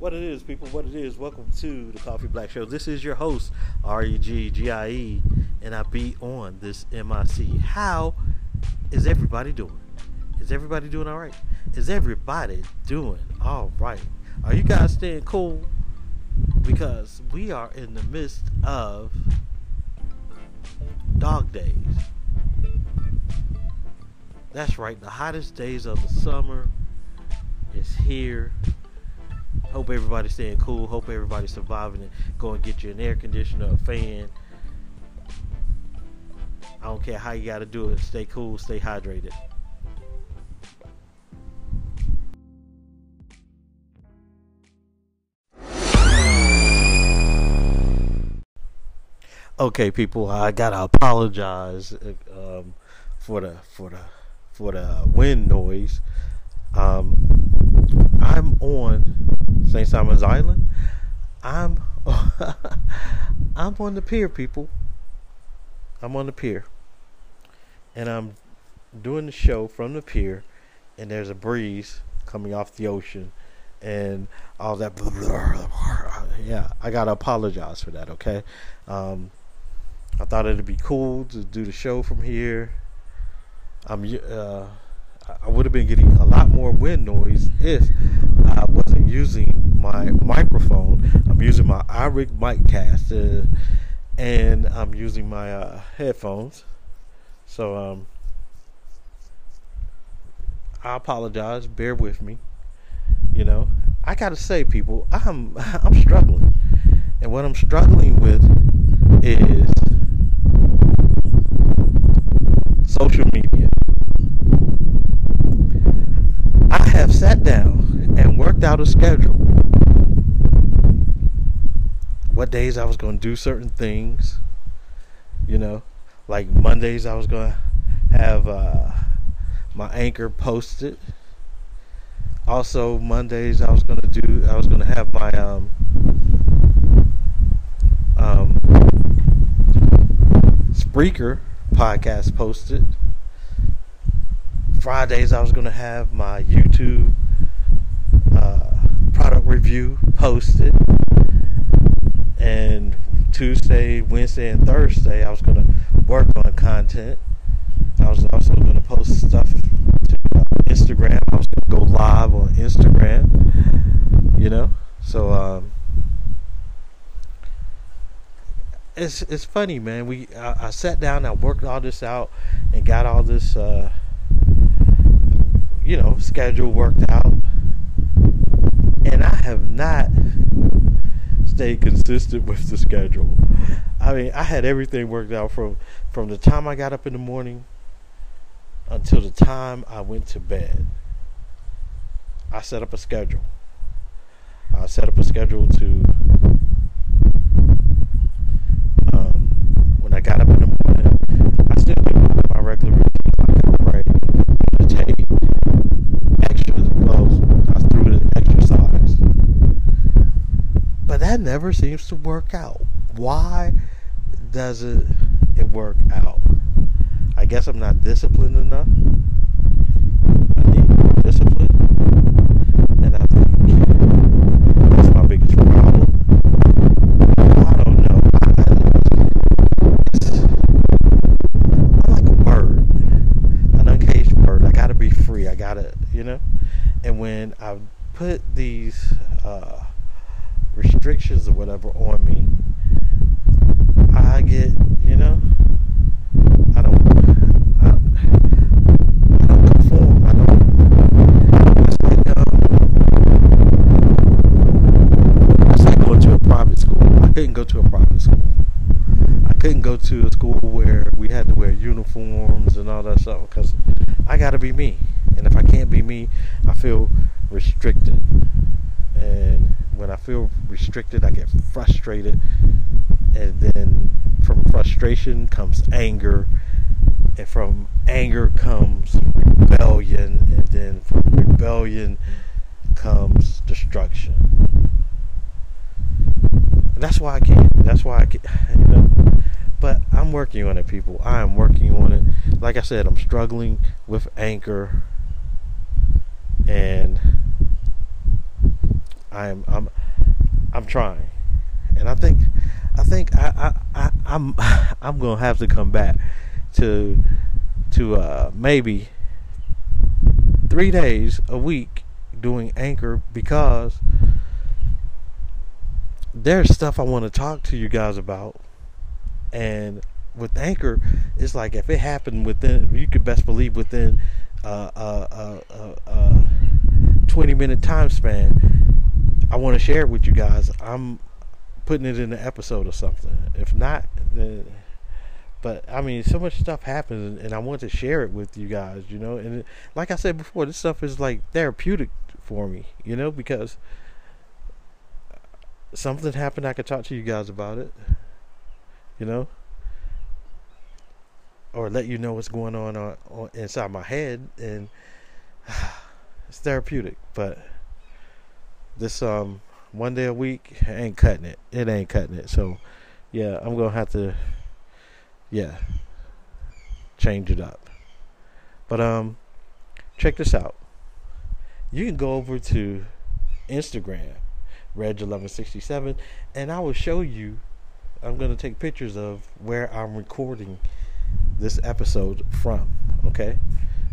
What it is, people, what it is. Welcome to the Coffee Black Show. This is your host, R E G G I E, and I be on this MIC. How is everybody doing? Is everybody doing all right? Is everybody doing all right? Are you guys staying cool? Because we are in the midst of dog days. That's right, the hottest days of the summer is here. Hope everybody's staying cool. Hope everybody's surviving it. Go and get you an air conditioner, a fan. I don't care how you got to do it. Stay cool, stay hydrated. Okay, people, I gotta apologize um, for the for the for the wind noise. Um, I'm on St. Simon's Island. I'm I'm on the pier, people. I'm on the pier, and I'm doing the show from the pier, and there's a breeze coming off the ocean, and all that. Blah, blah, blah, yeah, I gotta apologize for that. Okay, um, I thought it'd be cool to do the show from here. I'm uh, I would have been getting a lot more wind noise if I wasn't using my microphone. I'm using my iRig Miccast, uh, and I'm using my uh, headphones. So um, I apologize. Bear with me. You know, I gotta say, people, I'm I'm struggling, and what I'm struggling with is social media. I have sat down and worked out a schedule. What days I was going to do certain things, you know, like Mondays I was going to have uh, my anchor posted. Also Mondays I was going to do I was going to have my um um Spreaker podcast posted. Fridays, I was going to have my YouTube uh, product review posted. And Tuesday, Wednesday, and Thursday, I was going to work on content. I was also going to post stuff to uh, Instagram. I was going to go live on Instagram, you know? So, um, it's it's funny, man. We I, I, sat down, I worked all this out, and got all this, uh, you know, schedule worked out, and I have not stayed consistent with the schedule. I mean, I had everything worked out from from the time I got up in the morning until the time I went to bed. I set up a schedule. I set up a schedule to when I got up in the morning, I still did my regular routine. I pray, meditate, exercise. Well, I threw in exercise, but never seems to work out. Why doesn't it work out? I guess I'm not disciplined enough. I need more discipline, and I think that's my biggest problem. I don't know. I'm like a bird, an uncaged bird. I gotta be free. I gotta, you know. And when I put these uh, restrictions or whatever on me, I get, you know, I don't, I, I don't conform. I don't. It's like, um, it's like going to a private school. I couldn't go to a private school. I couldn't go to a school where we had to wear uniforms and all that stuff because I got to be me. And if I can't be me, I feel restricted. When I feel restricted, I get frustrated. And then from frustration comes anger. And from anger comes rebellion. And then from rebellion comes destruction. And that's why I can't. That's why I can't. You know, but I'm working on it, people. I am working on it. Like I said, I'm struggling with anger and I'm I'm I'm trying, and I think I think I, I, I I'm I'm gonna have to come back to to uh, maybe three days a week doing anchor because there's stuff I want to talk to you guys about, and with anchor, it's like if it happened within, you could best believe within uh, uh, uh, uh, uh 20 minute time span, I want to share it with you guys. I'm putting it in an episode or something. If not, then, but I mean, so much stuff happens, and I want to share it with you guys. You know, and like I said before, this stuff is like therapeutic for me. You know, because something happened, I could talk to you guys about it. You know, or let you know what's going on, on, on inside my head, and it's therapeutic. But this um one day a week ain't cutting it. It ain't cutting it. So yeah, I'm gonna have to yeah change it up. But um check this out. You can go over to Instagram, Reg1167, and I will show you. I'm gonna take pictures of where I'm recording this episode from. Okay,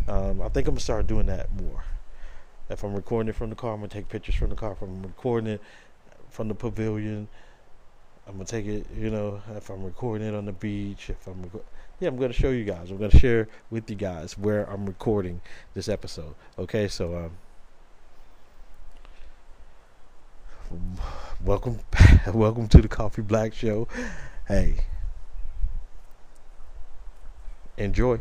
um, I think I'm gonna start doing that more. If I'm recording it from the car, I'm gonna take pictures from the car. If I'm recording it from the pavilion, I'm gonna take it. You know, if I'm recording it on the beach, if I'm yeah, I'm gonna show you guys. I'm gonna share with you guys where I'm recording this episode. Okay, so um, welcome, welcome to the Coffee Black Show. Hey, enjoy.